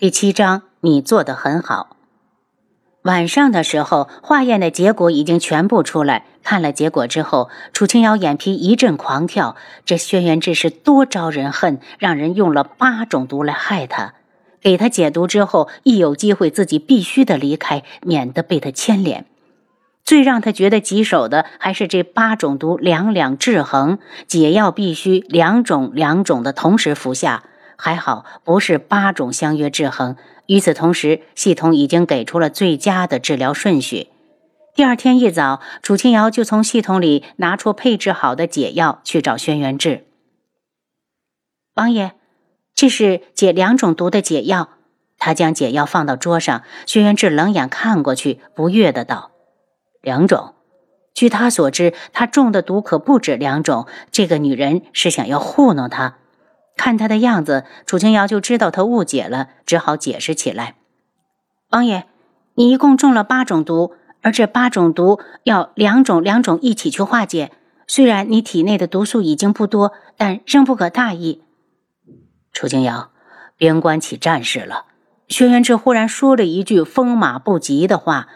第七章，你做的很好。晚上的时候，化验的结果已经全部出来。看了结果之后，楚清瑶眼皮一阵狂跳。这轩辕志是多招人恨，让人用了八种毒来害他。给他解毒之后，一有机会自己必须得离开，免得被他牵连。最让他觉得棘手的，还是这八种毒两两制衡，解药必须两种两种的同时服下。还好不是八种相约制衡。与此同时，系统已经给出了最佳的治疗顺序。第二天一早，楚清瑶就从系统里拿出配置好的解药去找轩辕志。王爷，这是解两种毒的解药。他将解药放到桌上，轩辕志冷眼看过去，不悦的道：“两种？据他所知，他中的毒可不止两种。这个女人是想要糊弄他。”看他的样子，楚清瑶就知道他误解了，只好解释起来：“王爷，你一共中了八种毒，而这八种毒要两种两种一起去化解。虽然你体内的毒素已经不多，但仍不可大意。”楚清瑶，边关起战事了。轩辕志忽然说了一句风马不及的话，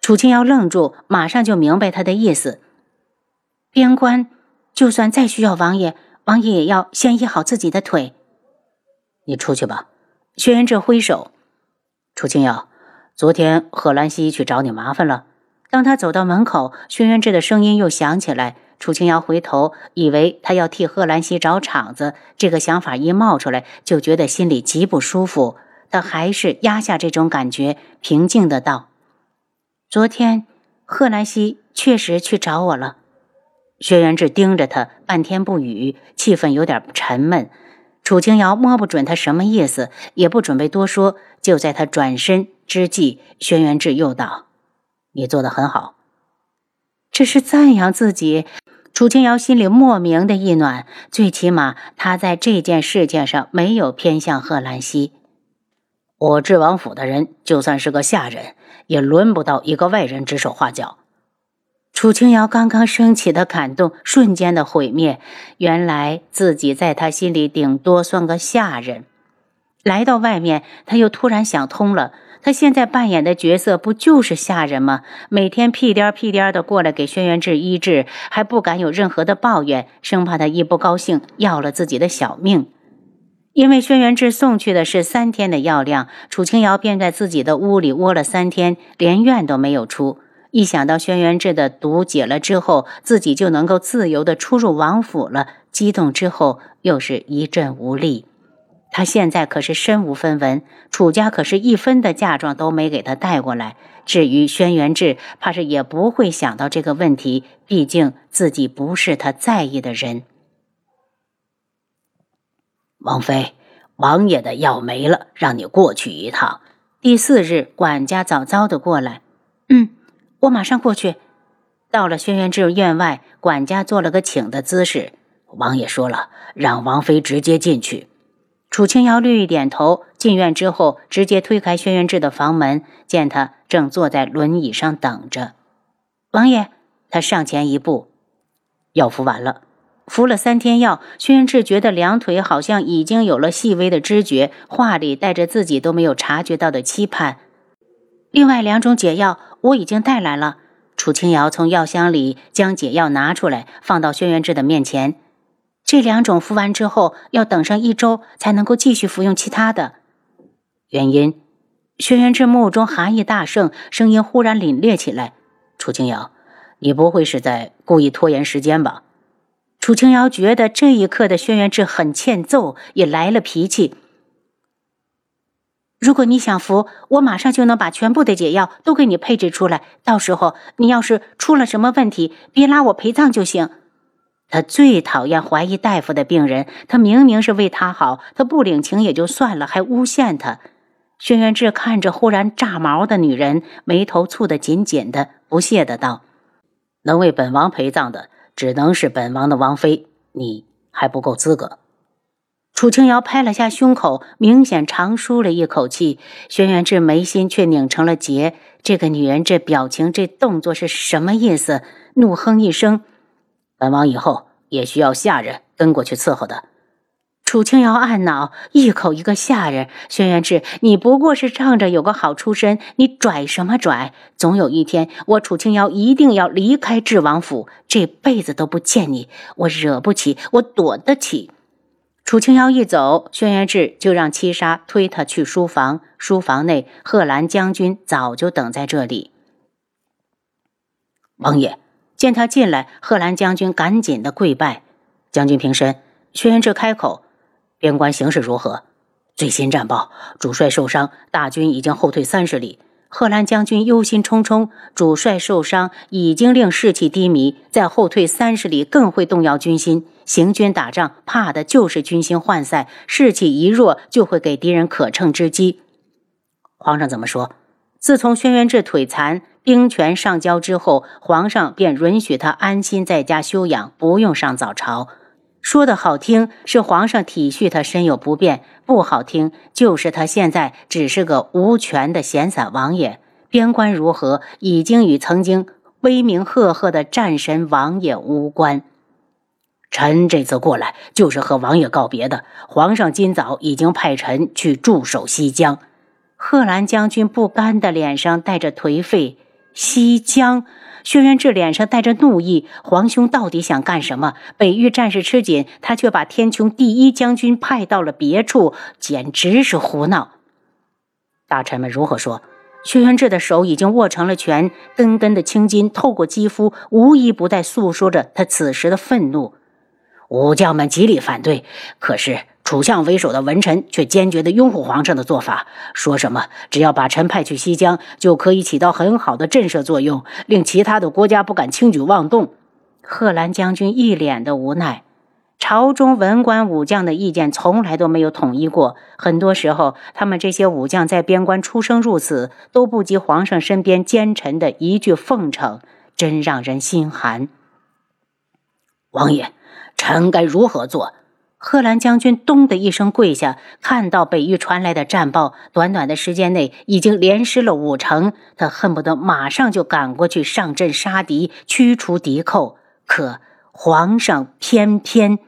楚清瑶愣住，马上就明白他的意思：边关，就算再需要王爷。王爷也要先医好自己的腿。你出去吧。轩辕志挥手。楚清瑶，昨天贺兰溪去找你麻烦了。当他走到门口，轩辕志的声音又响起来。楚清瑶回头，以为他要替贺兰溪找场子。这个想法一冒出来，就觉得心里极不舒服。他还是压下这种感觉，平静的道：“昨天贺兰溪确实去找我了。”轩辕志盯着他，半天不语，气氛有点沉闷。楚清瑶摸不准他什么意思，也不准备多说。就在他转身之际，轩辕志又道：“你做的很好。”这是赞扬自己。楚清瑶心里莫名的一暖，最起码他在这件事情上没有偏向贺兰溪。我智王府的人，就算是个下人，也轮不到一个外人指手画脚。楚清瑶刚刚升起的感动瞬间的毁灭，原来自己在他心里顶多算个下人。来到外面，他又突然想通了，他现在扮演的角色不就是下人吗？每天屁颠屁颠的过来给轩辕志医治，还不敢有任何的抱怨，生怕他一不高兴要了自己的小命。因为轩辕志送去的是三天的药量，楚清瑶便在自己的屋里窝了三天，连院都没有出。一想到轩辕志的毒解了之后，自己就能够自由的出入王府了，激动之后又是一阵无力。他现在可是身无分文，楚家可是一分的嫁妆都没给他带过来。至于轩辕志，怕是也不会想到这个问题，毕竟自己不是他在意的人。王妃，王爷的药没了，让你过去一趟。第四日，管家早早的过来，嗯。我马上过去。到了轩辕志院外，管家做了个请的姿势。王爷说了，让王妃直接进去。楚清瑶略一点头。进院之后，直接推开轩辕志的房门，见他正坐在轮椅上等着。王爷，他上前一步，药服完了。服了三天药，轩辕志觉得两腿好像已经有了细微的知觉，话里带着自己都没有察觉到的期盼。另外两种解药我已经带来了。楚清瑶从药箱里将解药拿出来，放到轩辕志的面前。这两种服完之后，要等上一周才能够继续服用其他的。原因？轩辕志目中寒意大盛，声音忽然凛冽起来：“楚清瑶，你不会是在故意拖延时间吧？”楚清瑶觉得这一刻的轩辕志很欠揍，也来了脾气。如果你想服，我马上就能把全部的解药都给你配置出来。到时候你要是出了什么问题，别拉我陪葬就行。他最讨厌怀疑大夫的病人，他明明是为他好，他不领情也就算了，还诬陷他。轩辕志看着忽然炸毛的女人，眉头蹙得紧紧的，不屑的道：“能为本王陪葬的，只能是本王的王妃，你还不够资格。”楚清瑶拍了下胸口，明显长舒了一口气。轩辕志眉心却拧成了结。这个女人这表情、这动作是什么意思？怒哼一声：“本王以后也需要下人跟过去伺候的。”楚清瑶暗恼，一口一个下人。轩辕志，你不过是仗着有个好出身，你拽什么拽？总有一天，我楚清瑶一定要离开智王府，这辈子都不见你。我惹不起，我躲得起。楚清瑶一走，轩辕志就让七杀推他去书房。书房内，贺兰将军早就等在这里。王爷见他进来，贺兰将军赶紧的跪拜。将军平身。轩辕志开口。边关形势如何？最新战报，主帅受伤，大军已经后退三十里。贺兰将军忧心忡忡，主帅受伤已经令士气低迷，再后退三十里更会动摇军心。行军打仗，怕的就是军心涣散，士气一弱，就会给敌人可乘之机。皇上怎么说？自从轩辕志腿残，兵权上交之后，皇上便允许他安心在家休养，不用上早朝。说的好听是皇上体恤他身有不便，不好听就是他现在只是个无权的闲散王爷。边关如何，已经与曾经威名赫赫的战神王爷无关。臣这次过来就是和王爷告别的。皇上今早已经派臣去驻守西江。贺兰将军不甘的脸上带着颓废。西江。轩辕志脸上带着怒意，皇兄到底想干什么？北域战事吃紧，他却把天穹第一将军派到了别处，简直是胡闹。大臣们如何说？轩辕志的手已经握成了拳，根根的青筋透过肌肤，无一不在诉说着他此时的愤怒。武将们极力反对，可是。楚相为首的文臣却坚决地拥护皇上的做法，说什么只要把臣派去西疆，就可以起到很好的震慑作用，令其他的国家不敢轻举妄动。贺兰将军一脸的无奈。朝中文官武将的意见从来都没有统一过，很多时候，他们这些武将在边关出生入死，都不及皇上身边奸臣的一句奉承，真让人心寒。王爷，臣该如何做？贺兰将军咚的一声跪下，看到北域传来的战报，短短的时间内已经连失了五城，他恨不得马上就赶过去上阵杀敌，驱除敌寇。可皇上偏偏。